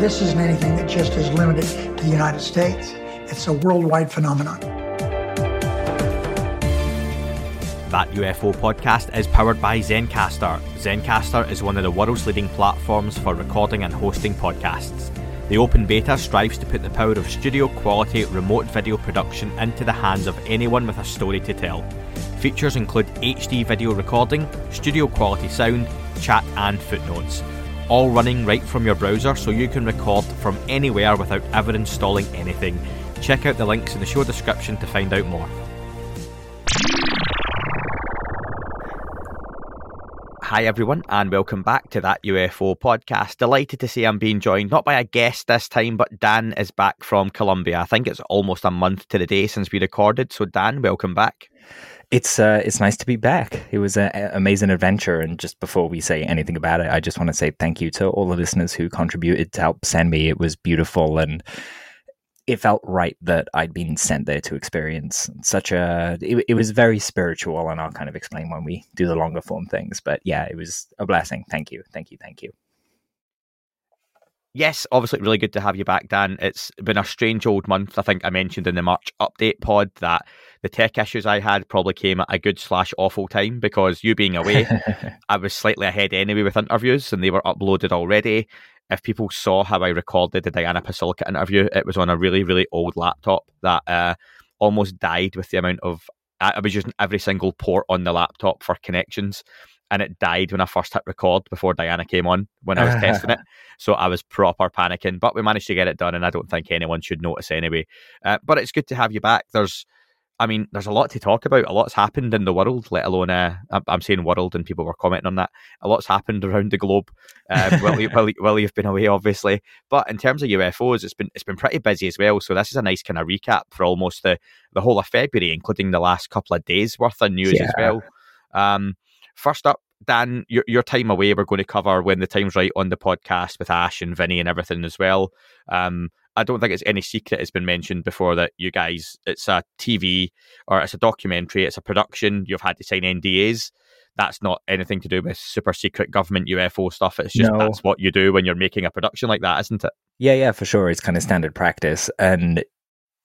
This isn't anything that just is limited to the United States. It's a worldwide phenomenon. That UFO podcast is powered by Zencastr. Zencastr is one of the world's leading platforms for recording and hosting podcasts. The open beta strives to put the power of studio quality remote video production into the hands of anyone with a story to tell. Features include HD video recording, studio quality sound, chat, and footnotes. All running right from your browser so you can record from anywhere without ever installing anything. Check out the links in the show description to find out more. Hi, everyone, and welcome back to that UFO podcast. Delighted to see I'm being joined not by a guest this time, but Dan is back from Colombia. I think it's almost a month to the day since we recorded. So, Dan, welcome back. It's uh, it's nice to be back. It was an amazing adventure, and just before we say anything about it, I just want to say thank you to all the listeners who contributed to help send me. It was beautiful, and it felt right that I'd been sent there to experience such a. It, it was very spiritual, and I'll kind of explain when we do the longer form things. But yeah, it was a blessing. Thank you, thank you, thank you. Yes, obviously, really good to have you back, Dan. It's been a strange old month. I think I mentioned in the March update pod that the tech issues I had probably came at a good slash awful time because you being away, I was slightly ahead anyway with interviews and they were uploaded already. If people saw how I recorded the Diana Pasulka interview, it was on a really, really old laptop that uh, almost died with the amount of. I was using every single port on the laptop for connections and it died when I first hit record before Diana came on when I was testing it. So I was proper panicking, but we managed to get it done, and I don't think anyone should notice anyway. Uh, but it's good to have you back. There's, I mean, there's a lot to talk about. A lot's happened in the world, let alone uh, I'm saying world, and people were commenting on that. A lot's happened around the globe um, while, you, while, while you've been away, obviously. But in terms of UFOs, it's been it's been pretty busy as well. So this is a nice kind of recap for almost the the whole of February, including the last couple of days worth of news Yeah. as well. Um, first up, Dan, your, your time away, we're going to cover when the time's right on the podcast with Ash and Vinny and everything as well. Um, I don't think it's any secret it's been mentioned before that you guys, it's a TV or it's a documentary, it's a production, you've had to sign NDAs. That's not anything to do with super secret government UFO stuff. It's just No. that's what you do when you're making a production like that, isn't it? Yeah, yeah, for sure. It's kind of standard practice. And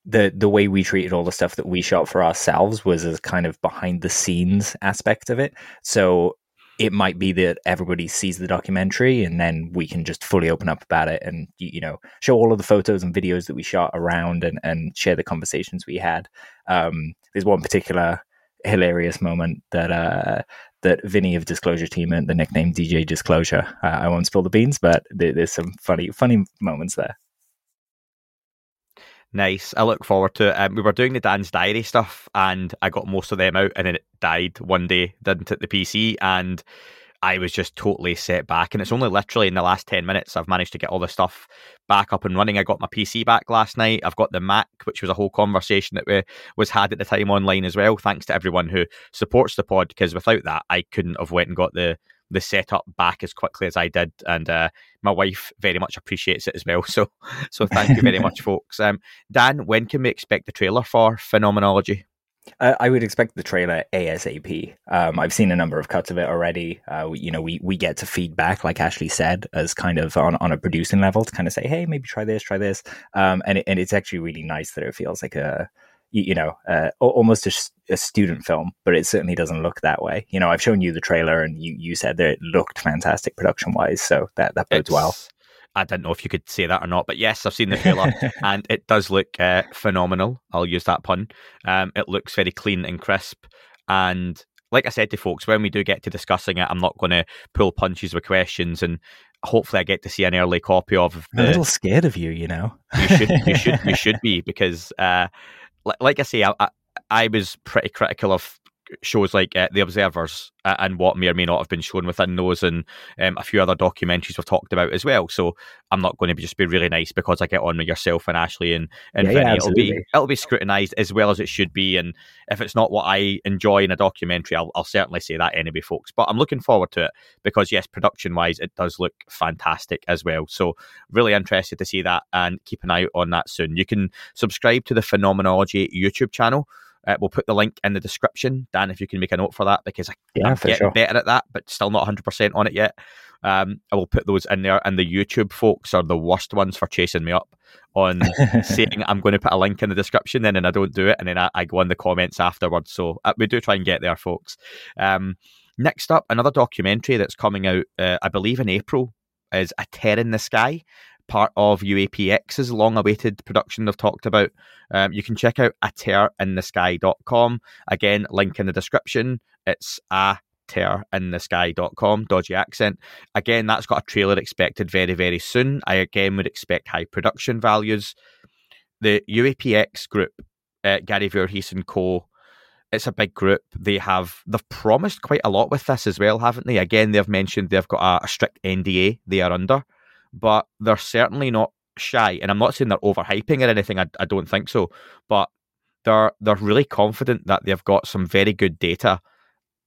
the the way we treated all the stuff that we shot for ourselves was as kind of behind the scenes aspect of it. So it might be that everybody sees the documentary and then we can just fully open up about it and you, know show all of the photos and videos that we shot around and and share the conversations we had. Um, there's one particular hilarious moment that uh that Vinny of Disclosure Team and the nickname DJ Disclosure. Uh, I won't spill the beans, but there, there's some funny funny moments there. Nice. I look forward to it. Um, we were doing the Dan's Diary stuff and I got most of them out and then it died one day, didn't it, the PC? And I was just totally set back. And it's only literally in the last 10 minutes I've managed to get all the stuff back up and running. I got my PC back last night. I've got the Mac, which was a whole conversation that we, was had at the time online as well. Thanks to everyone who supports the pod because without that, I couldn't have went and got the the setup back as quickly as I did, and uh, my wife very much appreciates it as well. So, so thank you very much, folks. Um, Dan, when can we expect the trailer for Phenomenology? Uh, I would expect the trailer ASAP. Um, I've seen a number of cuts of it already. Uh, we, you know, we we get to feedback, like Ashley said, as kind of on, on a producing level to kind of say, hey, maybe try this, try this, um, and it, and it's actually really nice that it feels like a you, know uh, al- almost a, student film, but it certainly doesn't look that way. You know, I've shown you the trailer, and you you said that it looked fantastic production wise, so that that bodes well. I don't know if you could say that or not, but yes, I've seen the trailer and it does look uh, phenomenal. I'll use that pun. Um, it looks very clean and crisp. And like I said to folks, when we do get to discussing it, I'm not going to pull punches with questions and hopefully I get to see an early copy of I'm a little scared of you, you know. you should you should you should be because uh, like I say, I, I, I was pretty critical of shows like uh, The Observers uh, and what may or may not have been shown within those, and um, a few other documentaries we've talked about as well. So I'm not going to be just be really nice because I get on with yourself and Ashley and, and Yeah, Vinny. yeah, it'll be it'll be scrutinised as well as it should be. And if it's not what I enjoy in a documentary, I'll, I'll certainly say that anyway, folks. But I'm looking forward to it because yes, production wise, it does look fantastic as well. So really interested to see that and keep an eye out on that soon. You can subscribe to the Phenomenology YouTube channel. Uh, we'll put the link in the description, Dan, if you can make a note for that because I, Yeah, I'm getting sure. better at that, but still not 100% on it yet. Um, I will put those in there, and the YouTube folks are the worst ones for chasing me up on saying I'm going to put a link in the description, then and I don't do it, and then I, I go in the comments afterwards. So uh, we do try and get there, folks. Um, next up, another documentary that's coming out, uh, I believe, in April is A Tear in the Sky, part of UAPX's long awaited production they've talked about. Um, you can check out a tearinthesky.com. Again, link in the description. It's a tearinthesky.com. Dodgy accent. Again, that's got a trailer expected very, very soon. I again would expect high production values. The UAPX group, uh, Gary Voorhis and Co. It's a big group. They have they've promised quite a lot with this as well, haven't they? Again, they've mentioned they've got a, a strict NDA they are under, but they're certainly not shy. And I'm not saying they're overhyping or anything. I, I don't think so, but they're they're really confident that they've got some very good data.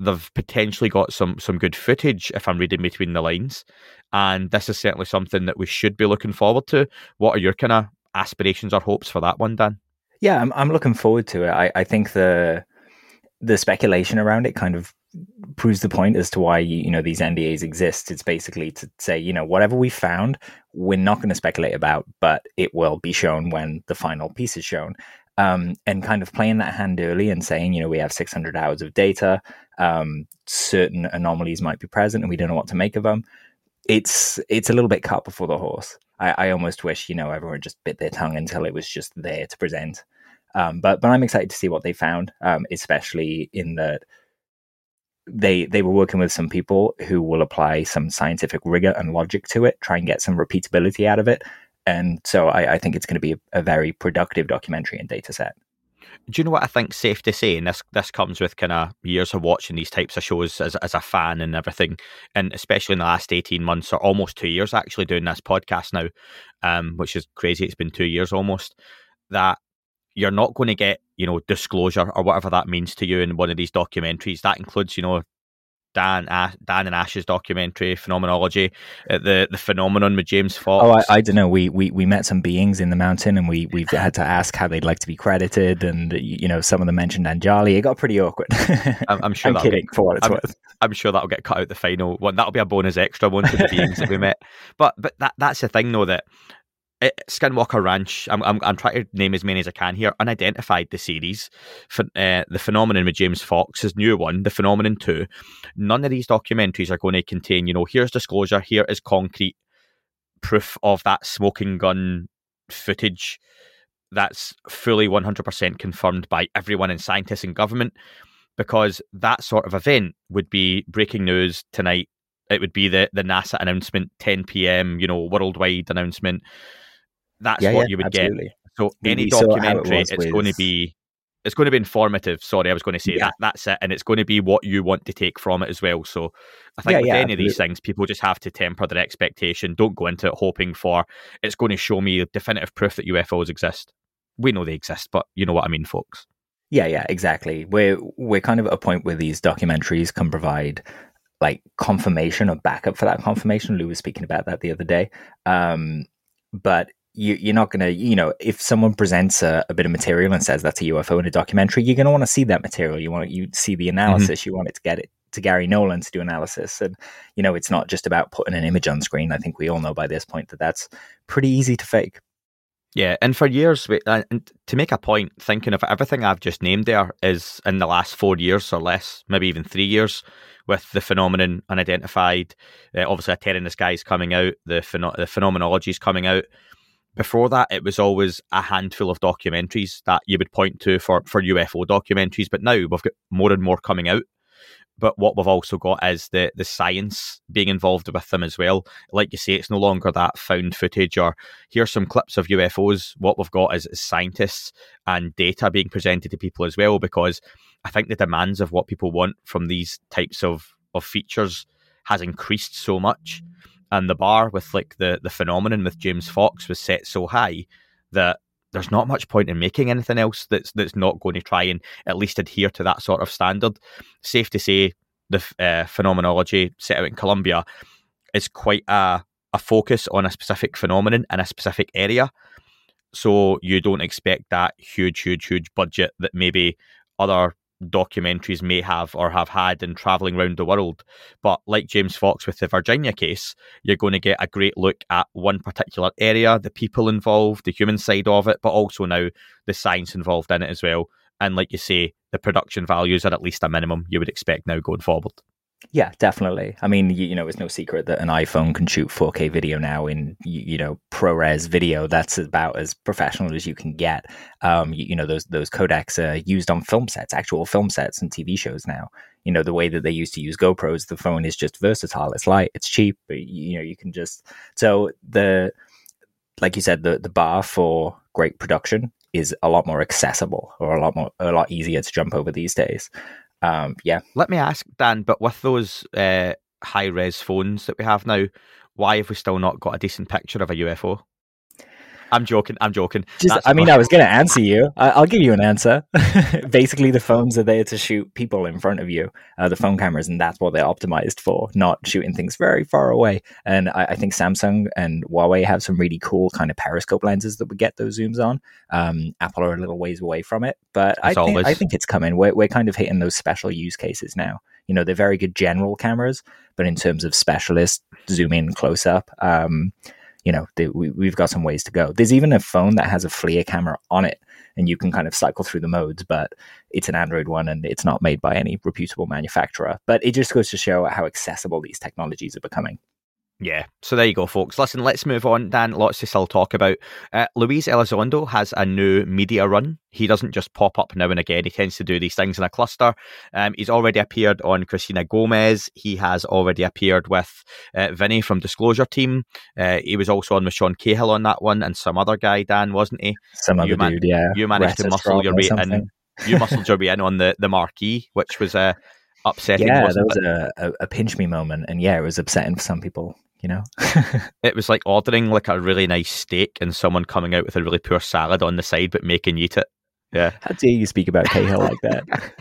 They've potentially got some some good footage, if I'm reading between the lines, and this is certainly something that we should be looking forward to. What are your kind of aspirations or hopes for that one, Dan? Yeah, I'm I'm looking forward to it. I, I think the the speculation around it kind of proves the point as to why you know these NDAs exist. It's basically to say you know whatever we found, we're not going to speculate about, but it will be shown when the final piece is shown. Um, and kind of playing that hand early and saying, you know, we have 600 hours of data, um, certain anomalies might be present, and we don't know what to make of them. It's it's a little bit cut before the horse. I, I almost wish you know everyone just bit their tongue until it was just there to present. Um, but but I'm excited to see what they found, um, especially in that they they were working with some people who will apply some scientific rigor and logic to it, try and get some repeatability out of it, and so I, I think it's going to be a, a very productive documentary and data set. Do you know what I think? safe to say? And this this comes with kind of years of watching these types of shows as as a fan and everything, and especially in the last eighteen months or almost two years actually doing this podcast now, um, which is crazy. It's been two years almost. That you're not going to get you know disclosure or whatever that means to you in one of these documentaries. That includes you know Dan Dan and Ash's documentary Phenomenology, uh, the the phenomenon with James Fox. Oh, I, I don't know. We, we we met some beings in the mountain, and we we've had to ask how they'd like to be credited, and you know some of them mentioned Anjali. It got pretty awkward. I'm, I'm sure I'm kidding get for what it's I'm- worth. I'm sure that'll get cut out the final one. That'll be a bonus extra one for the beings that we met. But but that that's the thing though that Skinwalker Ranch. I'm, I'm I'm trying to name as many as I can here. Unidentified the series, for, uh, the phenomenon with James Fox, new one, the phenomenon two. None of these documentaries are going to contain. You know, here's disclosure. Here is concrete proof of that smoking gun footage. That's fully 100% confirmed by everyone in scientists and government because that sort of event would be breaking news tonight. It would be the, the NASA announcement, 10 p.m., you know, worldwide announcement. That's yeah, what yeah, you would absolutely. get. So any we it documentary, was it's going to be it's going to be informative. Sorry, I was going to say Yeah. that that's it, and it's going to be what you want to take from it as well. So I think Yeah, with yeah, any of these things, people just have to temper their expectation. Don't go into it hoping for it's going to show me definitive proof that UFOs exist. We know they exist, but you know what I mean, folks. Yeah, yeah, exactly. We're we're kind of at a point where these documentaries can provide like confirmation or backup for that confirmation. Lou was speaking about that the other day. Um, but you, you're not going to, you know, if someone presents a, a bit of material and says that's a UFO in a documentary, you're going to want to see that material. You want you see the analysis. You want it to get it to Garry Nolan to do analysis, and you know, it's not just about putting an image on screen. I think we all know by this point that that's pretty easy to fake. Yeah, and for years, we- uh, and to make a point, thinking of everything I've just named there is in the last four years or less, maybe even three years, with the phenomenon unidentified. Uh, obviously, a tear in the sky is coming out. The pheno- the phenomenology is coming out. Before that, it was always a handful of documentaries that you would point to for for UFO documentaries. But now we've got more and more coming out. But what we've also got is the the science being involved with them as well. Like you say, it's no longer that found footage or here's some clips of UFOs. What we've got is, is scientists and data being presented to people as well, because I think the demands of what people want from these types of of features has increased so much, and the bar with like the the phenomenon with James Fox was set so high that there's not much point in making anything else that's that's not going to try and at least adhere to that sort of standard. Safe to say, the uh, phenomenology set out in Colombia is quite a a focus on a specific phenomenon in a specific area. So you don't expect that huge, huge, huge budget that maybe other documentaries may have or have had in traveling around the world. But like James Fox with the Virginia case, you're going to get a great look at one particular area, the people involved, the human side of it, but also now the science involved in it as well. And like you say, the production values are at least a minimum you would expect now going forward. Yeah, definitely. I mean, you, you, know, it's no secret that an iPhone can shoot 4K video now in, you, you know, ProRes video. That's about as professional as you can get. Um, you, you, know, those those codecs are used on film sets, actual film sets and TV shows now. You know, the way that they used to use GoPros, the phone is just versatile. It's light, it's cheap. But, you know, you can just so the like you said, the the bar for great production is a lot more accessible or a lot more a lot easier to jump over these days um, yeah. Let me ask Dan, but with those uh, high res phones that we have now, why have we still not got a decent picture of a UFO? I'm joking. I'm joking. Just, I mean, I was going to answer you. I, will give you an answer. Basically, the phones are there to shoot people in front of you, uh, the phone cameras, and that's what they're optimized for, not shooting things very far away. And I, I, think Samsung and Huawei have some really cool kind of periscope lenses that would get those zooms on. Um, Apple are a little ways away from it, but I think, I think, it's coming. We're, we're kind of hitting those special use cases now. You know, they're very good general cameras, but in terms of specialist zoom in close up, um, you know, they, we, we've got some ways to go. There's even a phone that has a FLIR camera on it, and you can kind of cycle through the modes, but it's an Android one and it's not made by any reputable manufacturer. But it just goes to show how accessible these technologies are becoming. Yeah, so there you go, folks. Listen, let's move on. Dan, lots to still talk about. Uh, Luis Elizondo has a new media run. He doesn't just pop up now and again. He tends to do these things in a cluster. Um, he's already appeared on Christina Gomez. He has already appeared with uh, Vinny from Disclosure Team. Uh, he was also on with Sean Cahill on that one and some other guy, Dan, wasn't he? Some other man- dude, yeah. You managed to muscle your way in. You muscled your way in on the, the marquee, which was uh, upsetting. Yeah, that was a, a, a, pinch me moment, and yeah, it was upsetting for some people you know? it was like ordering like a really nice steak and someone coming out with a really poor salad on the side but making you eat it. Yeah. How dare you speak about Cahill like that?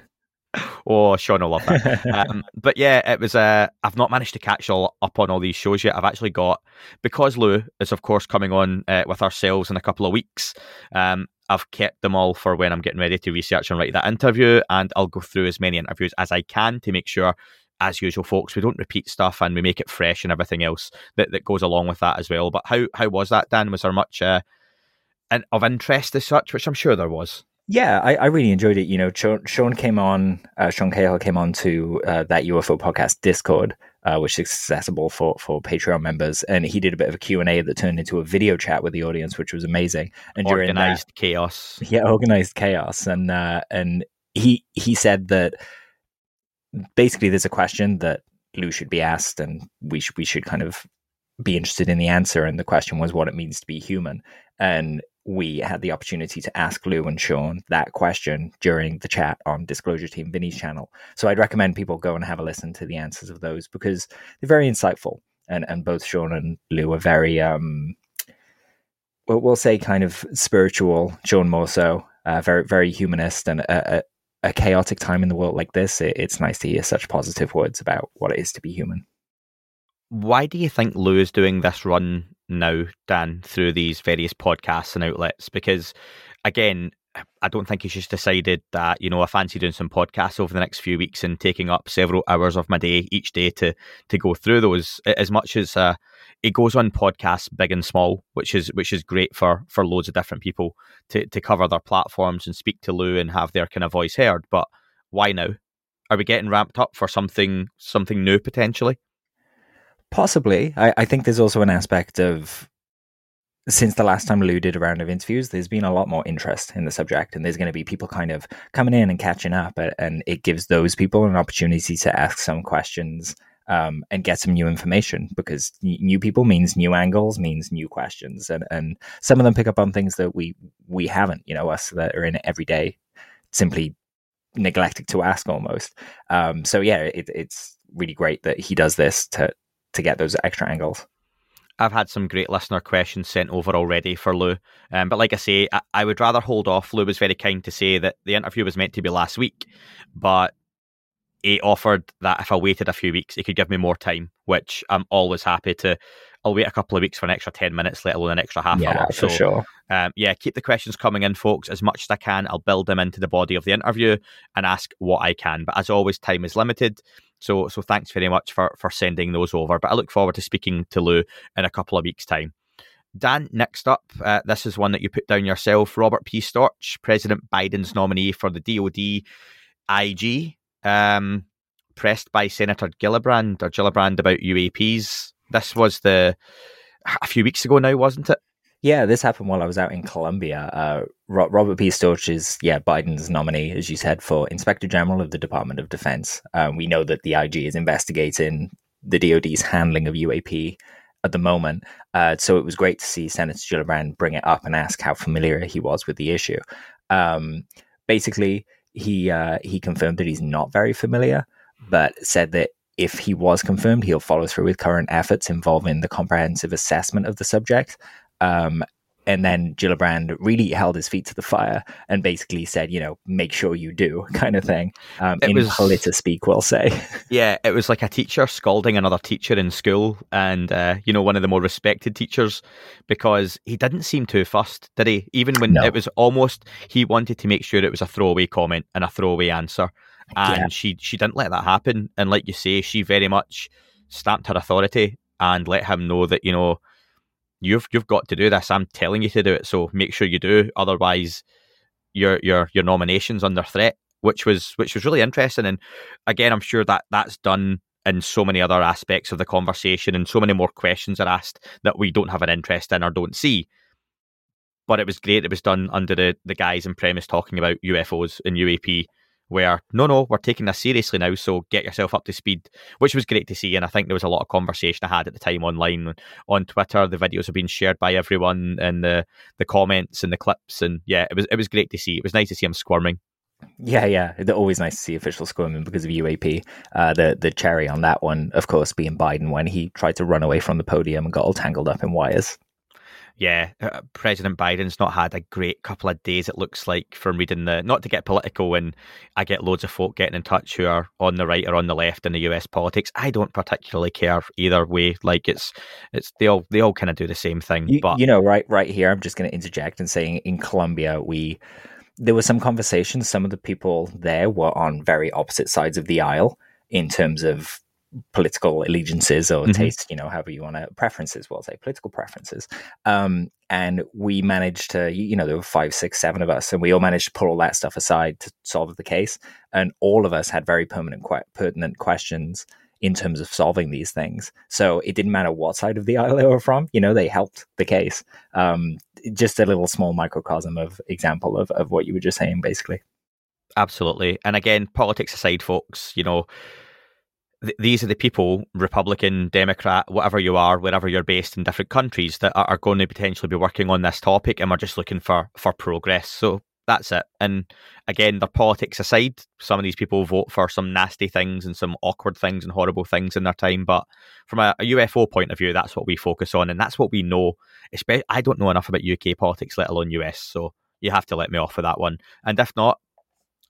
oh, Sean will love that. um, but yeah, it was. Uh, I've not managed to catch all up on all these shows yet. I've actually got because Lou is of course coming on uh, with ourselves in a couple of weeks. Um, I've kept them all for when I'm getting ready to research and write that interview, and I'll go through as many interviews as I can to make sure as usual, folks, we don't repeat stuff and we make it fresh and everything else that, that goes along with that as well. But how how was that, Dan? Was there much uh, of interest as such, which I'm sure there was? Yeah, I, I really enjoyed it. You know, Sean came on, uh, Sean Cahill came on to uh, that UFO podcast Discord, uh, which is accessible for, for Patreon members, and he did a bit of a Q and A that turned into a video chat with the audience, which was amazing. And organized that, chaos, yeah, organized chaos, and uh, and he he said that basically there's a question that Lou should be asked, and we should we should kind of be interested in the answer. And the question was what it means to be human. And we had the opportunity to ask Lou and Sean that question during the chat on Disclosure Team Vinny's channel. So I'd recommend people go and have a listen to the answers of those because they're very insightful. And and both Sean and Lou are very um well, we'll say kind of spiritual. Sean more so, uh, very very humanist and a, a chaotic time in the world like this, it, it's nice to hear such positive words about what it is to be human. Why do you think Lou is doing this run now, Dan, through these various podcasts and outlets? Because, again, I don't think he's just decided that, you know, I fancy doing some podcasts over the next few weeks and taking up several hours of my day each day to to go through those. As much as uh, it goes on podcasts big and small, which is which is great for for loads of different people to to cover their platforms and speak to Lou and have their kind of voice heard. But why now? Are we getting ramped up for something something new potentially? Possibly. I, I think there's also an aspect of since the last time Lou did a round of interviews, there's been a lot more interest in the subject, and there's going to be people kind of coming in and catching up, and it gives those people an opportunity to ask some questions um, and get some new information because new people means new angles, means new questions, and and some of them pick up on things that we we haven't, you know, us that are in it every day, simply neglected to ask almost. Um, so yeah, it, it's really great that he does this to to get those extra angles. I've had some great listener questions sent over already for Lou. Um, but like I say, I, I, would rather hold off. Lou was very kind to say that the interview was meant to be last week, but he offered that if I waited a few weeks, he could give me more time, which I'm always happy to. I'll wait a couple of weeks for an extra 10 minutes, let alone an extra half yeah, hour. For so, sure. Um, yeah, keep the questions coming in, folks, as much as I can. I'll build them into the body of the interview and ask what I can. But as always, time is limited. So, so thanks very much for for sending those over. But I look forward to speaking to Lou in a couple of weeks' time. Dan, next up, uh, this is one that you put down yourself. Robert P. Storch, President Biden's nominee for the DoD IG, um, pressed by Senator Gillibrand or Gillibrand about UAPs. This was the a few weeks ago now, wasn't it? Yeah, this happened while I was out in Colombia. Uh, Robert P. Storch is, yeah, Biden's nominee, as you said, for Inspector General of the Department of Defense. Um, we know that the IG is investigating the DoD's handling of UAP at the moment. Uh, so it was great to see Senator Gillibrand bring it up and ask how familiar he was with the issue. Um, basically, he uh, he confirmed that he's not very familiar, but said that if he was confirmed, he'll follow through with current efforts involving the comprehensive assessment of the subject um, and then Gillibrand really held his feet to the fire and basically said, you know, make sure you do, kind of thing. Um, in was, polita speak, we'll say. Yeah, it was like a teacher scolding another teacher in school, and uh, you know, one of the more respected teachers, because he didn't seem too fussed, did he? Even when no. it was almost, he wanted to make sure it was a throwaway comment and a throwaway answer, and yeah. she she didn't let that happen. And like you say, she very much stamped her authority and let him know that you know you've you've got to do this. I'm telling you to do it, so make sure you do. Otherwise, your your your nomination's under threat. Which was which was really interesting, and again, I'm sure that that's done in so many other aspects of the conversation, and so many more questions are asked that we don't have an interest in or don't see. But it was great. It was done under the the guise and premise talking about UFOs and UAP where no, no, we're taking this seriously now, so get yourself up to speed, which was great to see. And I think there was a lot of conversation I had at the time online on Twitter. The videos have been shared by everyone, and the the comments and the clips, and yeah, it was it was great to see. It was nice to see him squirming. Yeah, yeah, it's always nice to see officials squirming because of UAP. Uh, the the cherry on that one, of course, being Biden when he tried to run away from the podium and got all tangled up in wires yeah, uh, President Biden's not had a great couple of days. It looks like from reading the not to get political, and I get loads of folk getting in touch who are on the right or on the left in the U.S. politics. I don't particularly care either way. Like it's it's they all they all kind of do the same thing. You, but you know, right right here, I'm just going to interject and saying in Colombia we there was some conversation. Some of the people there were on very opposite sides of the aisle in terms of political allegiances or mm-hmm. tastes, you know, however you want to preferences, we'll say political preferences. Um, and we managed to, you know, there were five, six, seven of us, and we all managed to put all that stuff aside to solve the case. And all of us had very permanent, pertinent questions in terms of solving these things. So it didn't matter what side of the aisle they were from, you know, they helped the case. Um, just a little small microcosm of example of, of what you were just saying, basically. Absolutely. And again, politics aside, folks, you know, th- these are the people, Republican, Democrat, whatever you are, wherever you're based in different countries, that are, are going to potentially be working on this topic, and we're just looking for for progress. So that's it. And again, their politics aside, some of these people vote for some nasty things and some awkward things and horrible things in their time. But from a, a UFO point of view, that's what we focus on, and that's what we know. Especially, I don't know enough about UK politics, let alone US. So you have to let me off with that one. And if not,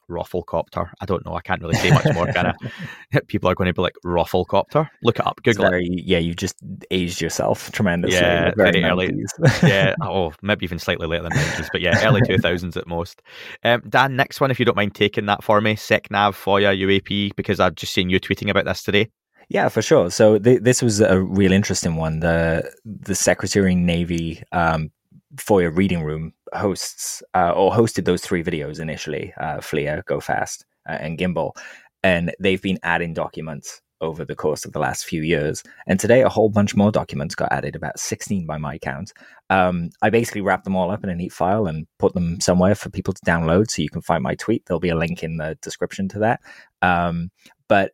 Roflcopter. I don't know. I can't really say much more. Kind of people are going to be like Roflcopter. Look it up. Google very, it. Yeah, you just aged yourself tremendously. Yeah, very, very early. yeah, oh, maybe even slightly later than nineties, but yeah, early two thousands at most. Um, Dan, next one, if you don't mind taking that for me, SecNav FOIA UAP, because I've just seen you tweeting about this today. Yeah, for sure. So th- this was a real interesting one. The the Secretary Navy um, FOIA reading room hosts uh, or hosted those three videos initially uh, FLIR, Go Fast, uh, and Gimbal. And they've been adding documents over the course of the last few years. And today, a whole bunch more documents got added, about 16 by my count. Um, I basically wrapped them all up in a neat file and put them somewhere for people to download so you can find my tweet. There'll be a link in the description to that. Um, but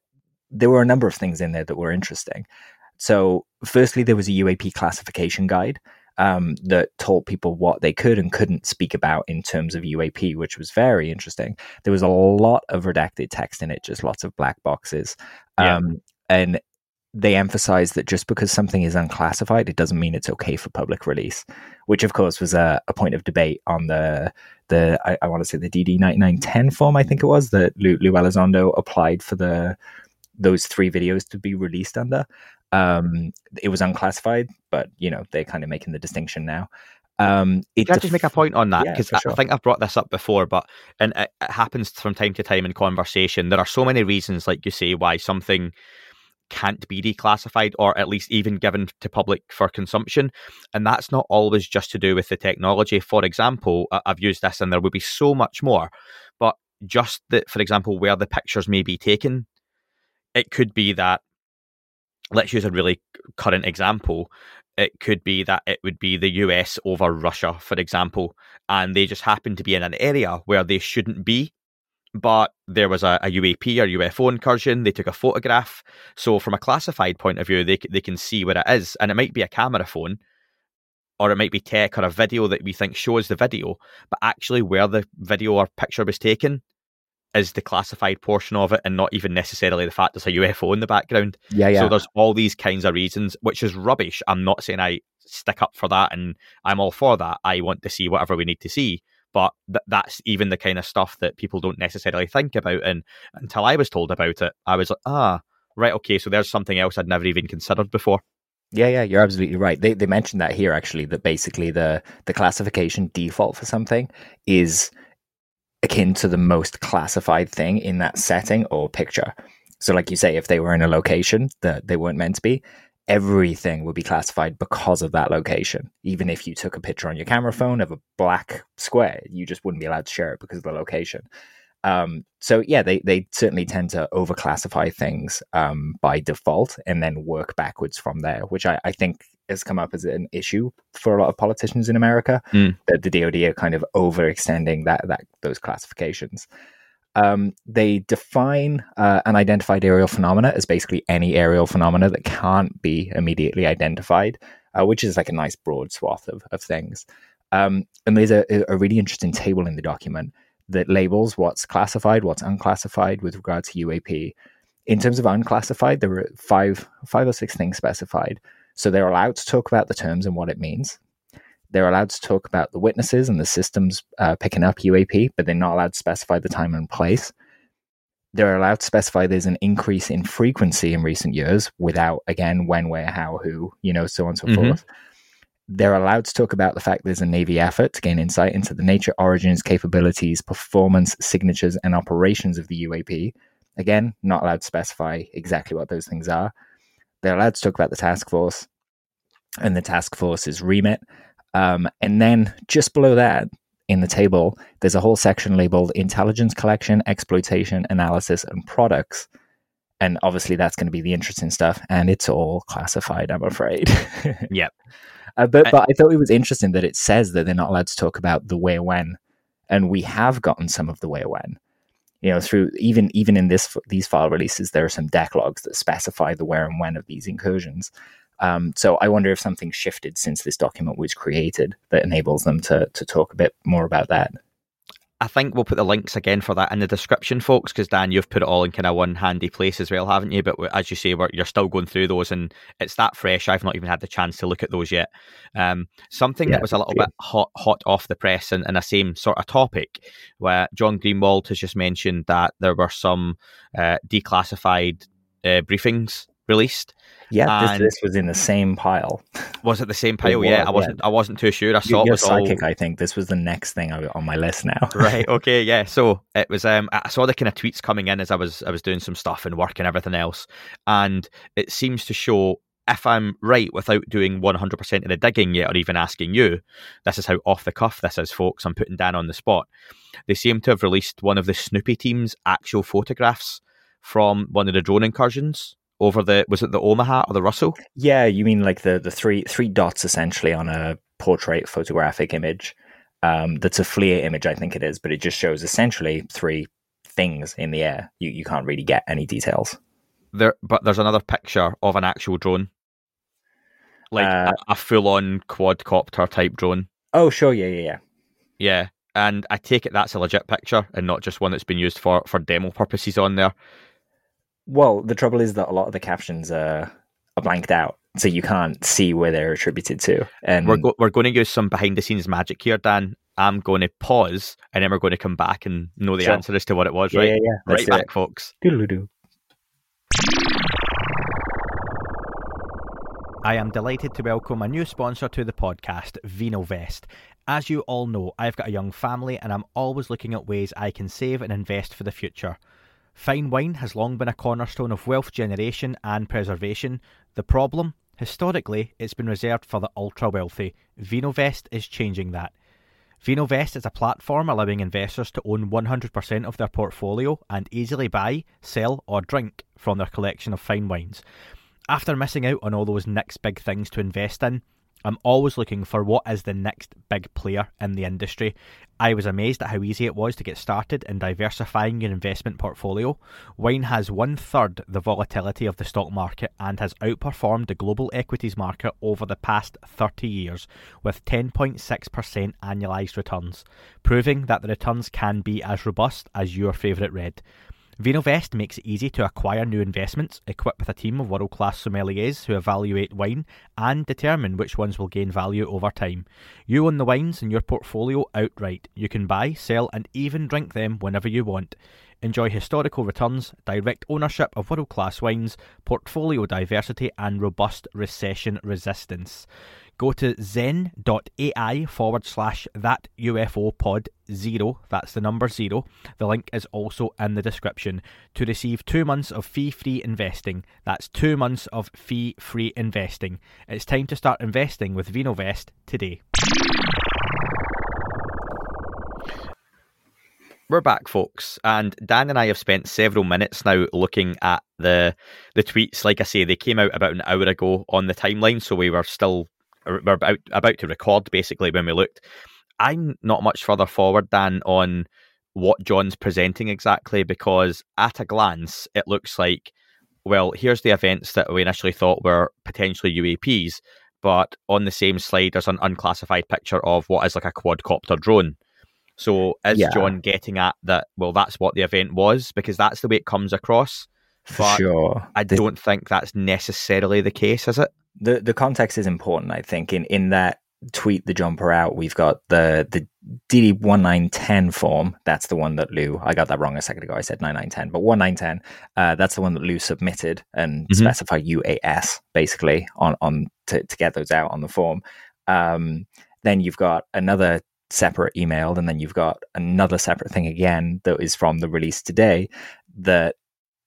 there were a number of things in there that were interesting. So, firstly, there was a UAP classification guide um, that told people what they could and couldn't speak about in terms of UAP, which was very interesting. There was a lot of redacted text in it, just lots of black boxes. Yeah. Um, and they emphasize that just because something is unclassified, it doesn't mean it's okay for public release, which of course was a, a point of debate on the the I, I want to say the DD ninety nine ten form, I think it was that Lou, Lou Elizondo applied for the those three videos to be released under. Um, it was unclassified, but you know they're kind of making the distinction now. Um, it Can I just make a point on that? Because I, sure. I think I've brought this up before, but and it, it happens from time to time in conversation. There are so many reasons, like you say, why something can't be declassified or at least even given to public for consumption. And that's not always just to do with the technology. For example, I've used this and there would be so much more, but just that, for example, where the pictures may be taken, it could be that, let's use a really current example. It could be that it would be the US over Russia, for example, and they just happen to be in an area where they shouldn't be but there was a, a UAP or UFO incursion. They took a photograph. So, from a classified point of view, they, they can see where it is. And it might be a camera phone, or it might be tech or a video that we think shows the video. But actually, where the video or picture was taken is the classified portion of it, and not even necessarily the fact there's a UFO in the background. yeah, yeah. So, there's all these kinds of reasons, which is rubbish. I'm not saying I stick up for that and I'm all for that. I want to see whatever we need to see but th- that's even the kind of stuff that people don't necessarily think about. And until I was told about it, I was like, ah, right, okay, so there's something else I'd never even considered before. Yeah, yeah, you're absolutely right. They they mentioned that here actually that basically the the classification default for something is akin to the most classified thing in that setting or picture. So like you say if they were in a location that they weren't meant to be, everything would be classified because of that location. Even if you took a picture on your camera phone of a black square, you just wouldn't be allowed to share it because of the location. Um, so yeah, they they certainly tend to overclassify things um, by default and then work backwards from there, which I, I think has come up as an issue for a lot of politicians in America. Mm. That the DoD are kind of overextending that that those classifications. Um, they define uh, an identified aerial phenomena as basically any aerial phenomena that can't be immediately identified, uh, which is like a nice broad swath of, of things. Um, and there's a, a really interesting table in the document that labels what's classified, what's unclassified with regard to UAP. In terms of unclassified, there were five, five or six things specified. So they're allowed to talk about the terms and what it means. They're allowed to talk about the witnesses and the systems uh, picking up UAP, but they're not allowed to specify the time and place. They're allowed to specify there's an increase in frequency in recent years without, again, when, where, how, who, you know, so on and so Mhm. forth. They're allowed to talk about the fact there's a Navy effort to gain insight into the nature, origins, capabilities, performance, signatures, and operations of the UAP. Again, not allowed to specify exactly what those things are. They're allowed to talk about the task force and the task force's remit. Um, and then just below that, in the table, there's a whole section labeled intelligence collection, exploitation, analysis, and products. And obviously, that's going to be the interesting stuff. And it's all classified, I'm afraid. Yep. Uh, but, I- but I thought it was interesting that it says that they're not allowed to talk about the where when. And we have gotten some of the where when. You know, through even even in this these file releases, there are some deck logs that specify the where and when of these incursions. Um, so I wonder if something shifted since this document was created that enables them to to talk a bit more about that. I think we'll put the links again for that in the description, folks, because Dan, you've put it all in kind of one handy place as well, haven't you? But as you say, we're, you're still going through those, and it's that fresh. I've not even had the chance to look at those yet. Um, something Yeah, that was a little you. bit hot, hot off the press, and, and a same sort of topic, where John Greenwald has just mentioned that there were some uh, declassified uh, briefings released. Yeah, this, this was in the same pile. Was it the same pile? yeah, I wasn't. I wasn't too sure. I saw it You're was all I think. This was the next thing I- on my list now. right okay yeah so it was um i saw the kind of tweets coming in as i was i was doing some stuff and work and everything else and it seems to show if i'm right without doing 100% of the digging yet or even asking you this is how off the cuff this is folks i'm putting dan on the spot they seem to have released one of the snoopy team's actual photographs from one of the drone incursions over the was it the omaha or the russell Yeah, you mean like the the three three dots essentially on a portrait photographic image. Um, that's a FLIR image, I think it is, but it just shows essentially three things in the air. You you can't really get any details. there but there's another picture of an actual drone like Uh, a, a full-on quadcopter type drone. Oh, sure, yeah, yeah, yeah. Yeah, and I take it that's a legit picture and not just one that's been used for for demo purposes on there. Well, the trouble is that a lot of the captions are, are blanked out, so you can't see where they're attributed to. And We're go- we're going to use some behind the scenes magic here, Dan. I'm going to pause and then we're going to come back and know the Sure. answer as to what it was. yeah, right, yeah, yeah. Let's right back, it. folks. Doodle-doo. I am delighted to welcome a new sponsor to the podcast, VinoVest. As you all know, I've got a young family and I'm always looking at ways I can save and invest for the future. Fine wine has long been a cornerstone of wealth generation and preservation. The problem? Historically, it's been reserved for the ultra wealthy. VinoVest is changing that. VinoVest is a platform allowing investors to own 100% of their portfolio and easily buy, sell, or drink from their collection of fine wines. After missing out on all those next big things to invest in, I'm always looking for what is the next big player in the industry. I was amazed at how easy it was to get started in diversifying your investment portfolio. Wine has one third the volatility of the stock market and has outperformed the global equities market over the past 30 years with 10.6% annualized returns, proving that the returns can be as robust as your favourite red. VinoVest makes it easy to acquire new investments, equipped with a team of world class sommeliers who evaluate wine and determine which ones will gain value over time. You own the wines in your portfolio outright. You can buy, sell, and even drink them whenever you want. Enjoy historical returns, direct ownership of world class wines, portfolio diversity, and robust recession resistance. Go to zen.ai forward slash that UFO pod zero. That's the number zero. The link is also in the description to receive two months of fee free investing. That's two months of fee free investing. It's time to start investing with VinoVest today. We're back, folks, and Dan and I have spent several minutes now looking at the the tweets. Like I say, they came out about an hour ago on the timeline, so we were still we're about about to record basically when we looked. I'm not much further forward than on what John's presenting exactly because at a glance it looks like well here's the events that we initially thought were potentially UAPs, but on the same slide there's an unclassified picture of what is like a quadcopter drone. So is Yeah. John getting at that? Well, that's what the event was because that's the way it comes across. For But sure. I The- don't think that's necessarily the case, is it? the the context is important. I think in in that tweet the jumper out, we've got the the DD one nine ten form. That's the one that Lou. I got that wrong a second ago. I said nine nine ten, but one nine ten. Uh, that's the one that Lou submitted and Mhm. specified UAS basically on on to to get those out on the form. Um, then you've got another separate email, and then you've got another separate thing again that is from the release today that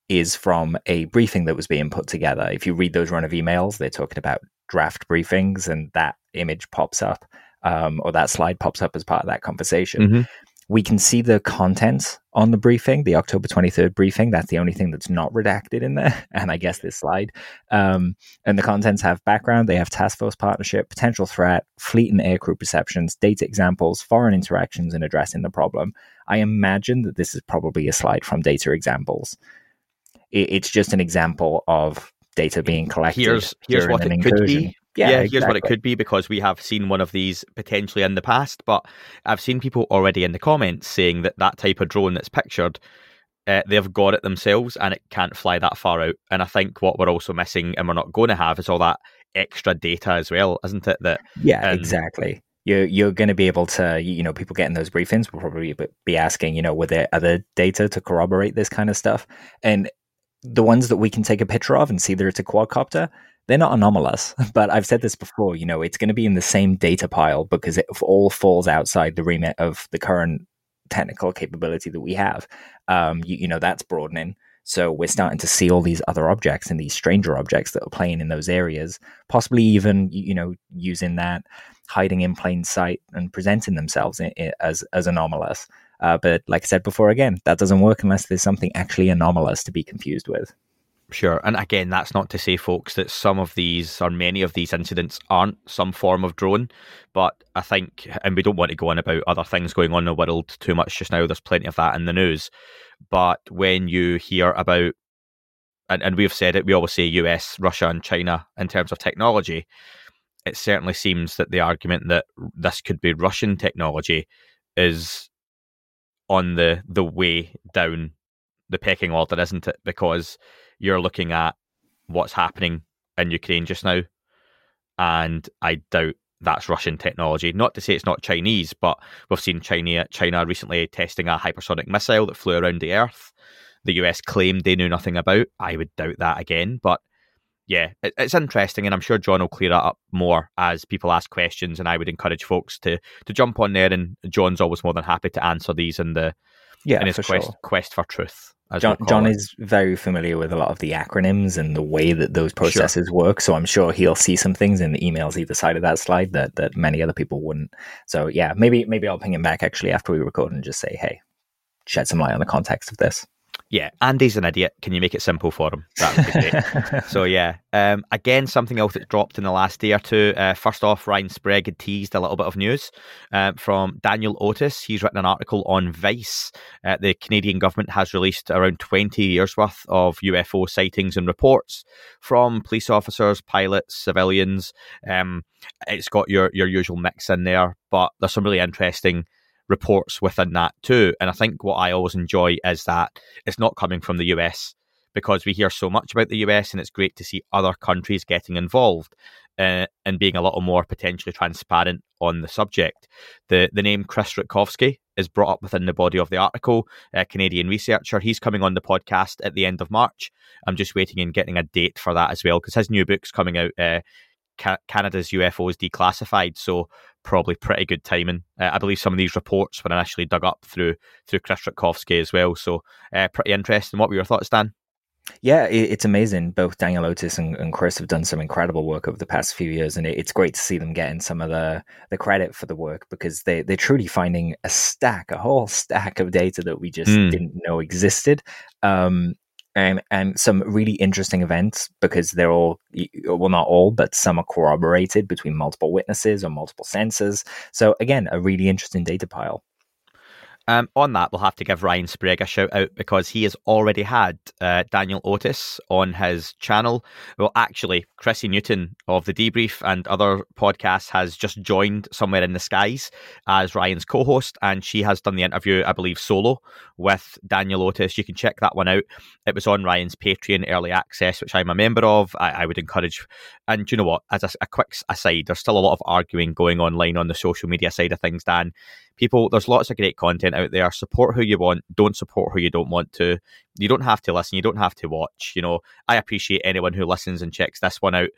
is from a briefing that was being put together. If you read those run of emails, they're talking about draft briefings, and that image pops up, um, or that slide pops up as part of that conversation. Mhm. We can see the contents on the briefing, the October 23rd briefing. That's the only thing that's not redacted in there. And I guess this slide. Um, and the contents have background, they have task force partnership, potential threat, fleet and aircrew perceptions, data examples, foreign interactions, and addressing the problem. I imagine that this is probably a slide from data examples it's just an example of data being collected. Here's here's what it could incursion. be. Yeah, Yeah, here's what it could be because we have seen one of these potentially in the past, but I've seen people already in the comments saying that that type of drone that's pictured, uh, they've got it themselves and it can't fly that far out. And I think what we're also missing and we're not going to have is all that extra data as well, isn't it? That Yeah, And- exactly. You're you're going to be able to, you know, people getting those briefings will probably be- be asking, you know, were there other data to corroborate this kind of stuff? And the ones that we can take a picture of and see that it's a quadcopter, they're not anomalous. But I've said this before, you know, it's going to be in the same data pile because it all falls outside the remit of the current technical capability that we have. Um, you, you know, that's broadening. So we're starting to see all these other objects and these stranger objects that are playing in those areas, possibly even, you know, using that hiding in plain sight and presenting themselves as as anomalous. Uh, but like I said before, again, that doesn't work unless there's something actually anomalous to be confused with. Sure. And again, that's not to say, folks, that some of these or many of these incidents aren't some form of drone. But I think, and we don't want to go on about other things going on in the world too much just now. There's plenty of that in the news. But when you hear about, and, and we've said it, we always say US, Russia, and China in terms of technology. it certainly seems that the argument that this could be Russian technology is on the the way down the pecking order, isn't it? Because you're looking at what's happening in Ukraine just now, and I doubt that's Russian technology. Not to say it's not Chinese, but we've seen China China recently testing a hypersonic missile that flew around the Earth. The US claimed they knew nothing about. I would doubt that again, but yeah, it, it's interesting, and I'm sure John will clear that up more as people ask questions. And I would encourage folks to to jump on there, and John's always more than happy to answer these in the yeah in his quest sure. quest for truth. as John, John it. is very familiar with a lot of the acronyms and the way that those processes work. So I'm sure he'll see some things in the emails either side of that slide that, that many other people wouldn't. So yeah, maybe maybe I'll ping him back actually after we record and just say, hey, shed some light on the context of this. Yeah. Andy's an idiot. Can you make it simple for him? That would be great. So yeah, um, again, something else that dropped in the last day or two. Uh, first off, Ryan Sprague had teased a little bit of news um, from Daniel Otis. He's written an article on Vice. Uh, the Canadian government has released around 20 years worth of UFO sightings and reports from police officers, pilots, civilians. Um, it's got your your usual mix in there, but there's some really interesting reports within that too. And I think what I always enjoy is that it's not coming from the US because we hear so much about the US and it's great to see other countries getting involved uh, and being a little more potentially transparent on the subject. The the name Chris Rutkowski is brought up within the body of the article, a Canadian researcher. He's coming on the podcast at the end of March. I'm just waiting and getting a date for that as well because his new book's coming out. Uh, Ca- Canada's UFOs declassified, so probably pretty good timing. Uh, I believe some of these reports were initially dug up through through Chris Rutkowski as well, so uh, pretty interesting. What were your thoughts, Dan? Yeah, it's amazing. Both Daniel Otis and, and Chris have done some incredible work over the past few years, and it, it's great to see them getting some of the the credit for the work because they they're truly finding a stack, a whole stack of data that we just Mm. didn't know existed. Um, and, and some really interesting events because they're all well not all but some are corroborated between multiple witnesses or multiple sensors. So again a really interesting data pile Um, on that, we'll have to give Ryan Sprague a shout out because he has already had uh, Daniel Otis on his channel. Well, actually, Chrissy Newton of the Debrief and other podcasts has just joined Somewhere in the Skies as Ryan's co host, and she has done the interview, I believe, solo with Daniel Otis. You can check that one out. It was on Ryan's Patreon early access, which I'm a member of. I, I would encourage. And you know what? As a, a quick aside, there's still a lot of arguing going online on the social media side of things, Dan people there's lots of great content out there support who you want don't support who you don't want to you don't have to listen you don't have to watch you know i appreciate anyone who listens and checks this one out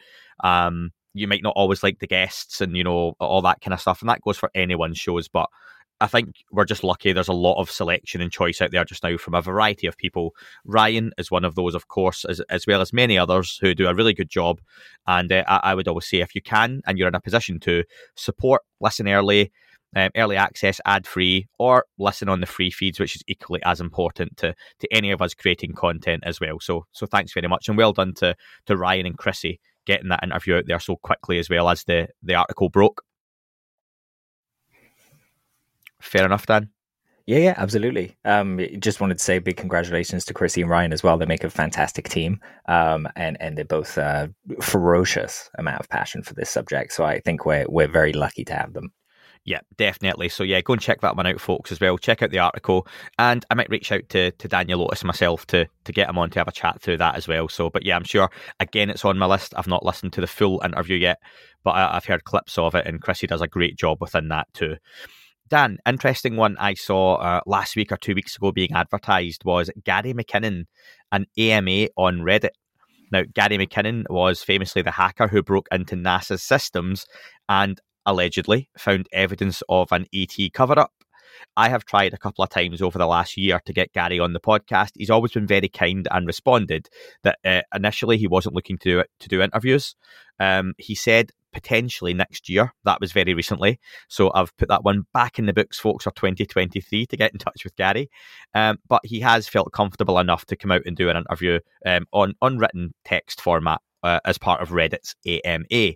um you might not always like the guests and you know all that kind of stuff and that goes for anyone's shows but I think we're just lucky. There's a lot of selection and choice out there just now from a variety of people. Ryan is one of those, of course, as, as well as many others who do a really good job. And uh, I, I would always say, if you can and you're in a position to support, listen early, um, early access ad free or listen on the free feeds which is equally as important to to any of us creating content as well so so thanks very much and well done to to Ryan and Chrissy getting that interview out there so quickly as well as the the article broke fair enough Dan Yeah, yeah, absolutely. Um, just wanted to say big congratulations to Chrissy and Ryan as well. They make a fantastic team, um, and and they're both uh, ferocious amount of passion for this subject. So I think we're we're very lucky to have them. Yeah, definitely. So yeah, go and check that one out, folks, as well. Check out the article, and I might reach out to to Daniel Otis myself to to get him on to have a chat through that as well. So, but yeah, I'm sure again it's on my list. I've not listened to the full interview yet, but I, I've heard clips of it, and Chrissy does a great job within that too. Dan, interesting one I saw uh, last week or two weeks ago being advertised was Gary McKinnon, an AMA on Reddit. Now, Gary McKinnon was famously the hacker who broke into NASA's systems and allegedly found evidence of an ET cover up. I have tried a couple of times over the last year to get Gary on the podcast. He's always been very kind and responded that uh, initially he wasn't looking to do to do interviews. Um, he said potentially next year. That was very recently. So I've put that one back in the books, folks, for 2023 to get in touch with Gary. Um, but he has felt comfortable enough to come out and do an interview um, on unwritten text format uh, as part of Reddit's AMA.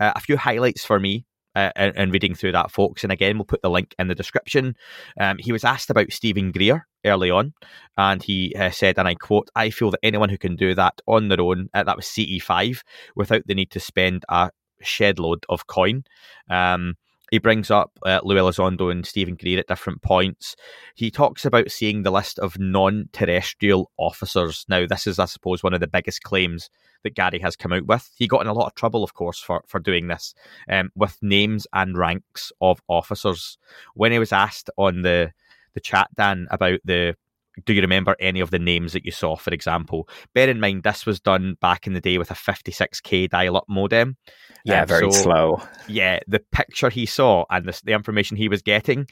Uh, a few highlights for me uh, and, and reading through that, folks. And again, we'll put the link in the description. Um, he was asked about Steven Greer early on, and he uh, said, and I quote, I feel that anyone who can do that on their own, uh, that was CE5, without the need to spend a shed load of coin. Um, he brings up uh, Lou Elizondo and Steven Greer at different points. He talks about seeing the list of non terrestrial officers. Now, this is, I suppose, one of the biggest claims that Gary has come out with. He got in a lot of trouble, of course, for, for doing this um, with names and ranks of officers. When he was asked on the, the chat, Dan, about the do you remember any of the names that you saw, for example? Bear in mind, this was done back in the day with a 56k dial up modem. Yeah, Um, very so- slow. Yeah, the picture he saw and the, the information he was getting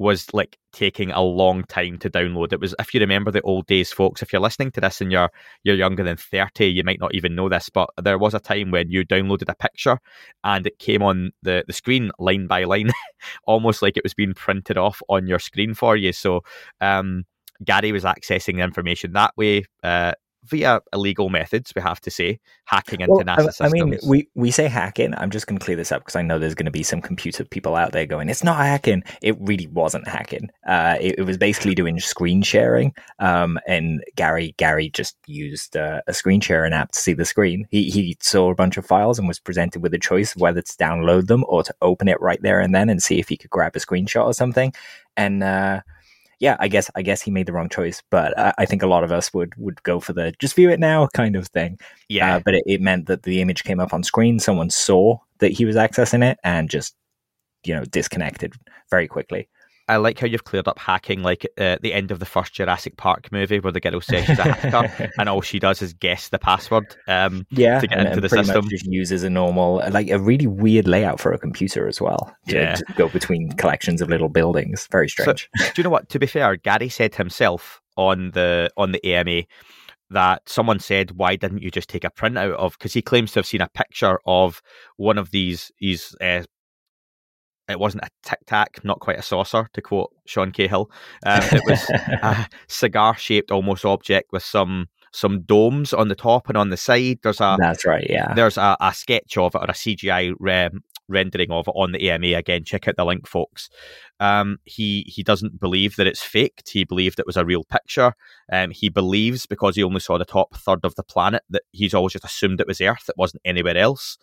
was like taking a long time to download. It was, if you remember the old days, folks, if you're listening to this and you're you're younger than 30, you might not even know this, but there was a time when you downloaded a picture and it came on the, the screen line by line, almost like it was being printed off on your screen for you. So um, Gary was accessing the information that way uh, via illegal methods, we have to say, hacking into Well, NASA I- systems. I mean, we, we say hacking. I'm just going to clear this up because I know there's going to be some computer people out there going, it's not hacking. It really wasn't hacking. Uh, it, it was basically doing screen sharing. Um, and Gary Gary just used uh, a screen sharing app to see the screen. He, he saw a bunch of files and was presented with a choice of whether to download them or to open it right there and then and see if he could grab a screenshot or something. And uh, yeah, I guess I guess he made the wrong choice, but I, I think a lot of us would would go for the just view it now kind of thing. yeah, Uh, but it, it meant that the image came up on screen. Someone saw that he was accessing it and just, you know, disconnected very quickly. I like how you've cleared up hacking, like uh, the end of the first Jurassic Park movie, where the girl says she's a hacker, and all she does is guess the password. Um, yeah, to get and, into and the pretty system. much just uses a normal, like a really weird layout for a computer as well. To, Yeah. to go between collections of little buildings. Very strange. do you know what? To be fair, Gary said himself on the on the AMA that someone said, "Why didn't you just take a printout of?" Because he claims to have seen a picture of one of these. These uh, it wasn't a tic tac, not quite a saucer, to quote Sean Cahill. Um, it was a cigar shaped almost object with some some domes on the top and on the side. There's a That's right. Yeah. there's a, a sketch of it or a CGI re- rendering of it on the AMA. Again, check out the link, folks. Um, he he doesn't believe that it's faked. He believed it was a real picture. Um, he believes because he only saw the top third of the planet that he's always just assumed it was Earth. It wasn't anywhere else.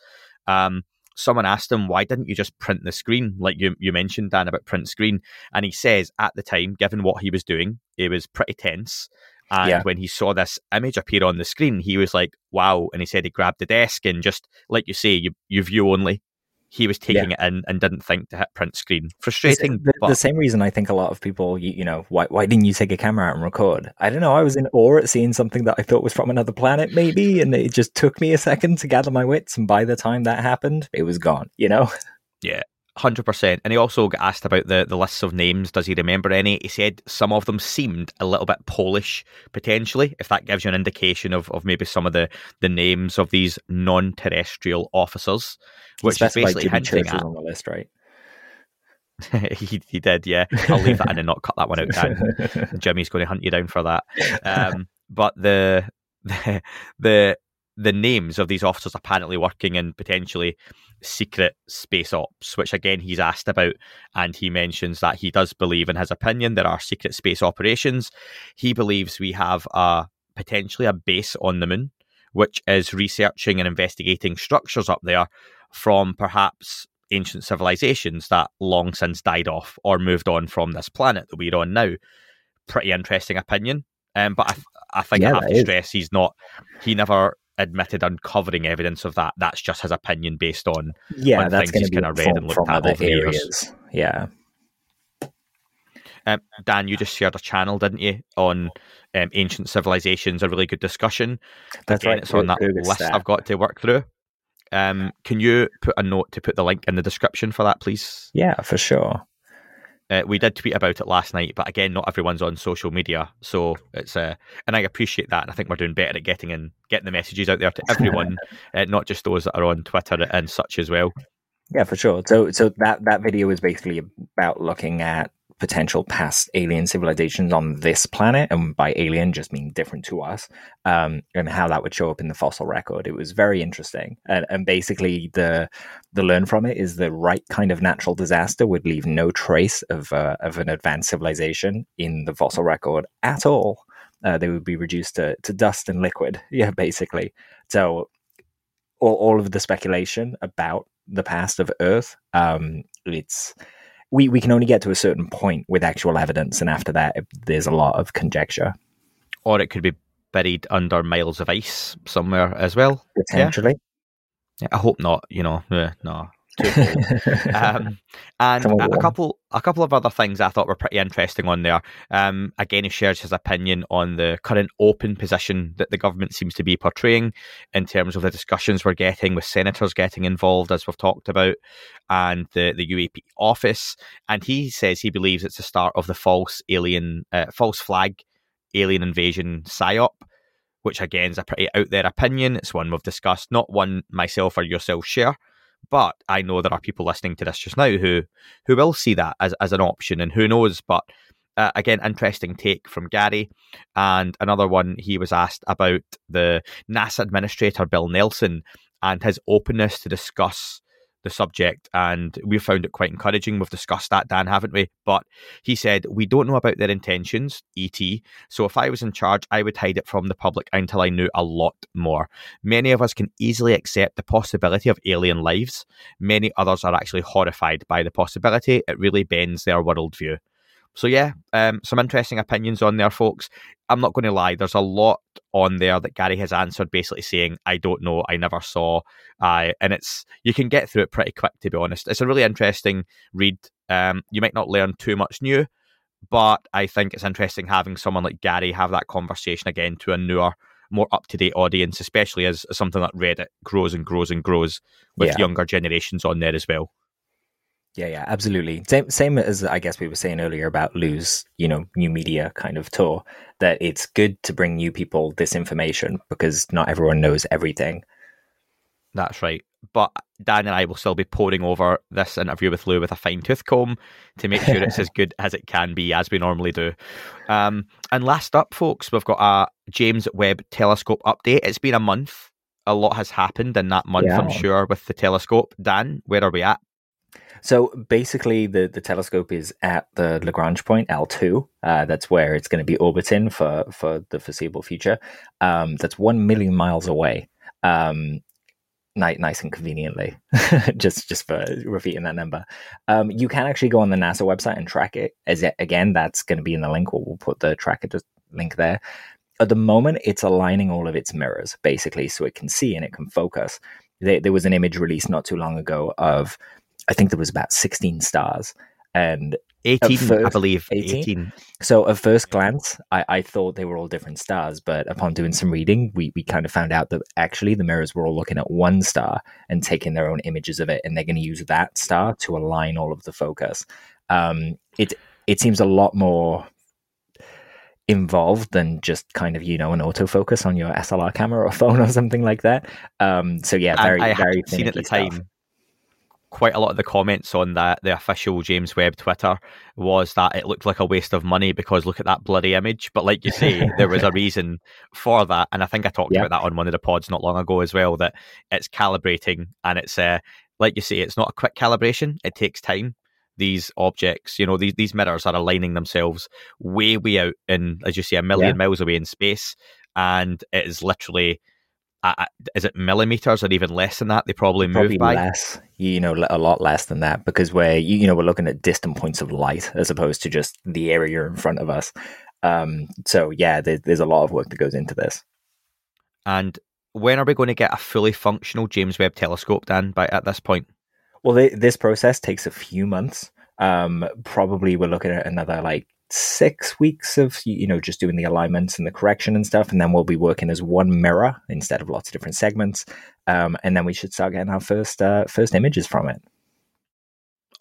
Um, someone asked him why didn't you just print the screen like you you mentioned Dan about print screen, and he says at the time, given what he was doing, it was pretty tense. And Yeah. when he saw this image appear on the screen, he was like, "Wow!" And he said he grabbed the desk and just like you say, you you view only. He was taking it in and didn't think to hit print screen. Frustrating, the, but the same reason I think a lot of people, you, you know, why why didn't you take a camera out and record? I don't know. I was in awe at seeing something that I thought was from another planet, maybe, and it just took me a second to gather my wits. And by the time that happened, it was gone. You know, Hundred percent, and he also got asked about the the lists of names. Does he remember any? He said some of them seemed a little bit Polish, potentially. If that gives you an indication of, of maybe some of the, the names of these non terrestrial officers, which is basically Jimmy hinting Church at. on the list, right? he, he did, yeah. I'll leave that in and not cut that one out. Dan. Jimmy's going to hunt you down for that. Um, but the, the the the names of these officers apparently working in potentially secret space ops, which again he's asked about, and he mentions that he does believe, in his opinion, there are secret space operations. He believes we have a potentially a base on the moon, which is researching and investigating structures up there from perhaps ancient civilizations that long since died off or moved on from this planet that we're on now. Pretty interesting opinion. Um, but I, I think Yeah, I have to is. stress he's not, he never admitted uncovering evidence of that. That's just his opinion based on. Yeah, on that's things he's be kinda read and looked at over the years. areas. Yeah, Um, Dan, you just shared a channel, didn't you, on um, ancient civilizations? A really good discussion. that's Again, right. it's on that list I've got to work through. Um, can you put a note to put the link in the description for that, please? Yeah, for sure. Uh, we did tweet about it last night, but again, not everyone's on social media, so it's uh, and I appreciate that, and I think we're doing better at getting and getting the messages out there to everyone, uh, not just those that are on Twitter and such as well. Yeah, for sure. So, so that that video is basically about looking at potential past alien civilizations on this planet, and by alien just mean different to us, um, and how that would show up in the fossil record. It was very interesting, and, and basically the the learn from it is the right kind of natural disaster would leave no trace of uh, of an advanced civilization in the fossil record at all. Uh, they would be reduced to, to dust and liquid. Yeah, basically. So all, all of the speculation about the past of Earth, um, it's we we can only get to a certain point with actual evidence, and after that, there's a lot of conjecture. Or it could be buried under miles of ice somewhere as well. Potentially. Yeah, I hope not. You know, no, um, and a, a, couple a couple of other things I thought were pretty interesting on there. Um, again, he shares his opinion on the current open position that the government seems to be portraying in terms of the discussions we're getting with senators getting involved, as we've talked about, and the the UAP office. And he says he believes it's the start of the false alien, uh, false flag alien invasion psyop which again is a pretty out there opinion. It's one we've discussed, not one myself or yourself share. But I know there are people listening to this just now who who will see that as, as an option, and who knows. But uh, again, interesting take from Gary. And another one, he was asked about the NASA administrator, Bill Nelson, and his openness to discuss the subject, and we found it quite encouraging. We've discussed that, Dan, haven't we? But he said, We don't know about their intentions, ET. So if I was in charge, I would hide it from the public until I knew a lot more. Many of us can easily accept the possibility of alien lives. Many others are actually horrified by the possibility. It really bends their worldview. So yeah, um, some interesting opinions on there, folks. I'm not going to lie. There's a lot on there that Gary has answered, basically saying, "I don't know, I never saw," uh, and it's you can get through it pretty quick. To be honest, it's a really interesting read. Um, you might not learn too much new, but I think it's interesting having someone like Gary have that conversation again to a newer, more up to date audience, especially as something that Reddit grows and grows and grows with yeah. younger generations on there as well. Yeah, yeah, absolutely. Same, same as I guess we were saying earlier about Lou's, you know, new media kind of tour. That it's good to bring new people this information because not everyone knows everything. That's right. But Dan and I will still be poring over this interview with Lou with a fine tooth comb to make sure it's as good as it can be, as we normally do. Um, and last up, folks, we've got a James Webb Telescope update. It's been a month. A lot has happened in that month, yeah. I'm sure, with the telescope. Dan, where are we at? So basically, the, the telescope is at the Lagrange point L2. Uh, that's where it's going to be orbiting for, for the foreseeable future. Um, that's one million miles away. Um, nice, and conveniently, just just for repeating that number. Um, you can actually go on the NASA website and track it. As it, again, that's going to be in the link. We'll, we'll put the tracker link there. At the moment, it's aligning all of its mirrors basically, so it can see and it can focus. There, there was an image released not too long ago of I think there was about 16 stars. And 18, first, I believe. 18? 18. So at first glance, I, I thought they were all different stars, but upon doing some reading, we, we kind of found out that actually the mirrors were all looking at one star and taking their own images of it, and they're going to use that star to align all of the focus. Um, it it seems a lot more involved than just kind of you know an autofocus on your SLR camera or phone or something like that. Um, so yeah, very I, I very seen at the time. Stuff quite a lot of the comments on that the official James Webb Twitter was that it looked like a waste of money because look at that bloody image. But like you say, there was a reason for that, and I think I talked about that on one of the pods not long ago as well. That it's calibrating, and it's uh, like you say, it's not a quick calibration. It takes time. These objects, you know, these these mirrors are aligning themselves way way out in, as you say, a million miles away in space, and it is literally uh, is it millimeters or even less than that? They probably, probably move by less. You know, a lot less than that because we're you know we're looking at distant points of light as opposed to just the area in front of us. Um, so yeah, there, there's a lot of work that goes into this. And when are we going to get a fully functional James Webb Telescope, Dan? By at this point? Well, they, this process takes a few months. Um, probably we're looking at another like six weeks of you know just doing the alignments and the correction and stuff and then we'll be working as one mirror instead of lots of different segments. Um, and then we should start getting our first uh, first images from it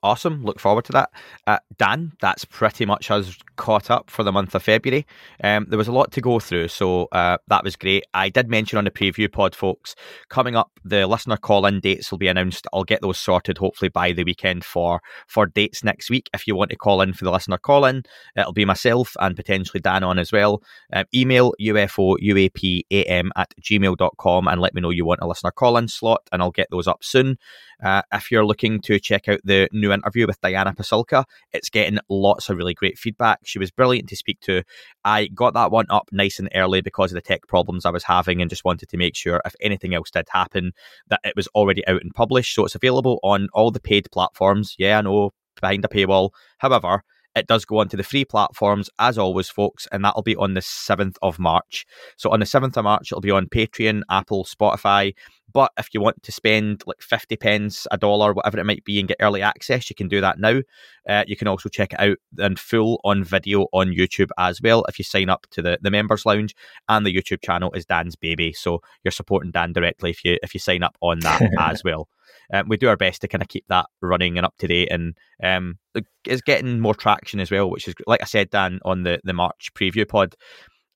awesome. Look forward to that. Uh, Dan, that's pretty much us caught up for the month of February. Um, there was a lot to go through, so uh, that was great. I did mention on the preview pod, folks, coming up, the listener call in dates will be announced. I'll get those sorted hopefully by the weekend for, for dates next week. If you want to call in for the listener call in, it'll be myself and potentially Dan on as well. Um, email UFO UAPAM at gmail.com and let me know you want a listener call in slot, and I'll get those up soon. Uh, if you're looking to check out the new interview with Diana Pasulka, it's getting lots of really great feedback. She was brilliant to speak to. I got that one up nice and early because of the tech problems I was having and just wanted to make sure if anything else did happen that it was already out and published. So it's available on all the paid platforms. Yeah, I know behind a paywall. However, it does go onto the free platforms as always, folks, and that'll be on the 7th of March. So on the 7th of March, it'll be on Patreon, Apple, Spotify. But if you want to spend like 50 pence, a dollar, whatever it might be, and get early access, you can do that now. Uh, you can also check it out in full on video on YouTube as well if you sign up to the, the members lounge. And the YouTube channel is Dan's Baby. So you're supporting Dan directly if you if you sign up on that as well um, we do our best to kind of keep that running and up to date, and um, it's getting more traction as well, which is like I said, Dan, on the the March preview pod.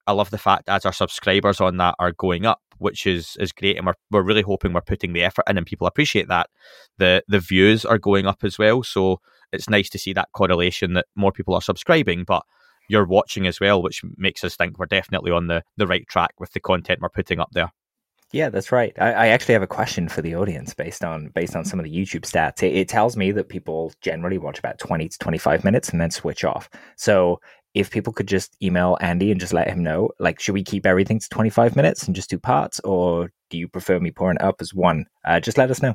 I love the fact as our subscribers on that are going up, which is is great, and we're we're really hoping we're putting the effort in, and people appreciate that. the The views are going up as well, so it's nice to see that correlation that more people are subscribing, but you're watching as well, which makes us think we're definitely on the the right track with the content we're putting up there. Yeah, that's right. I, I, actually have a question for the audience based on based on some of the YouTube stats. It, it, tells me that people generally watch about twenty to twenty five minutes and then switch off. So if people could just email Andy and just let him know, like, should we keep everything to twenty five minutes and just do parts, or do you prefer me pouring it up as one? Uh, just let us know.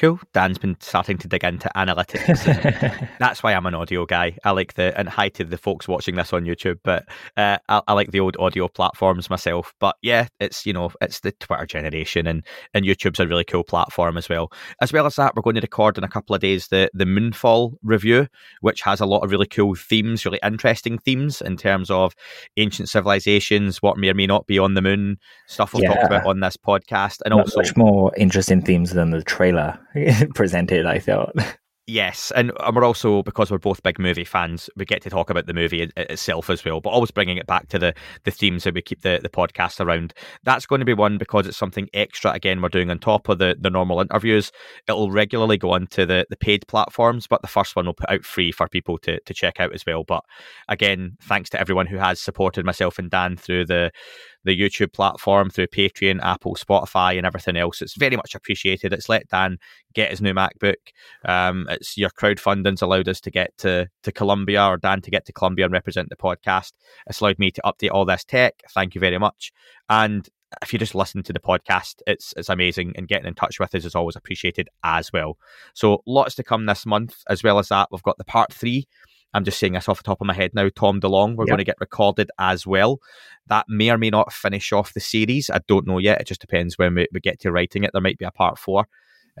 Cool. Dan's been starting to dig into analytics. that's why I'm an audio guy. I like the and hi to the folks watching this on YouTube, but uh, I, I, like the old audio platforms myself. But yeah, it's you know it's the Twitter generation, and and YouTube's a really cool platform as well. As well as that, we're going to record in a couple of days the the Moonfall review, which has a lot of really cool themes, really interesting themes in terms of ancient civilizations, what may or may not be on the moon, stuff we've yeah. talked about on this podcast, and Not also much more interesting themes than the trailer presented, I thought. Yes, and, we're also because we're both big movie fans, we get to talk about the movie uh, itself as well. But always bringing it back to the the themes that we keep the, the podcast around. That's going to be one because it's something extra. Again, we're doing on top of the the normal interviews. It'll regularly go onto the the paid platforms, but the first one will put out free for people to to check out as well. But again, thanks to everyone who has supported myself and Dan through the the YouTube platform through Patreon, Apple, Spotify, and everything else. It's very much appreciated. It's let Dan get his new MacBook. Um, it's your crowdfunding's allowed us to get to to Colombia or Dan to get to Colombia and represent the podcast. It's allowed me to update all this tech. Thank you very much. And if you just listen to the podcast, it's it's amazing, and getting in touch with us is always appreciated as well. So lots to come this month, as well as that. We've got the part three I'm just saying this off the top of my head now. Tom DeLonge, we're yep. going to get recorded as well. That may or may not finish off the series. I don't know yet. It just depends when we, we get to writing it. There might be a part four.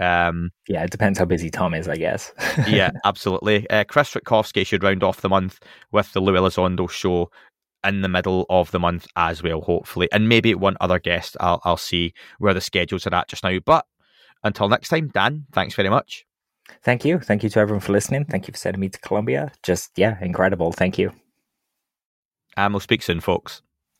Um, yeah, it depends how busy Tom is, I guess. yeah, absolutely. Uh, Chris Rutkowski should round off the month with the Lou Elizondo show in the middle of the month as well, hopefully. And maybe one other guest. I'll, I'll see where the schedules are at just now. But until next time, Dan, thanks very much. Thank you. Thank you to everyone for listening. Thank you for sending me to Colombia. Just, yeah, incredible. Thank you. And we'll speak soon, folks.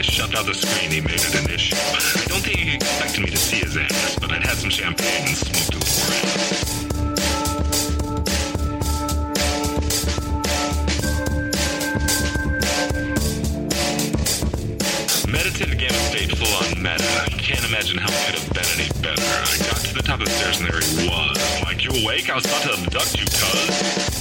I shoved out the screen, he made it an issue. I don't think he expected me to see his ass, but I'd had some champagne and smoked a little Meditative game of state full on meta. Can't imagine how it could have been any better. I got to the top of the stairs and there he was. Like, you awake? I was about to abduct you, cuz.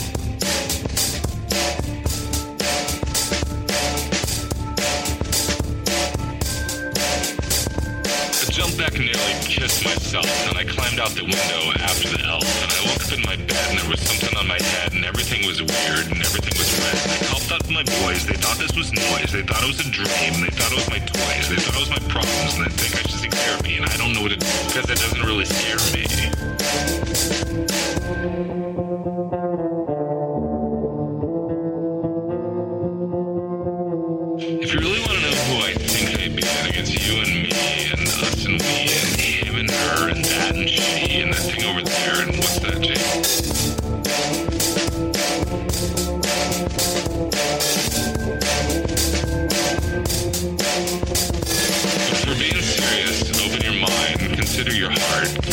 Jumped back and nearly kissed myself, and I climbed out the window after the elf, and I woke up in my bed and there was something on my head, and everything was weird, and everything was red, and I coughed out my boys. They thought this was noise. They thought it was a dream. They thought it was my toys. They thought it was my problems, and they think I should seek therapy. And I don't know what to do because it doesn't really scare me. Your heart,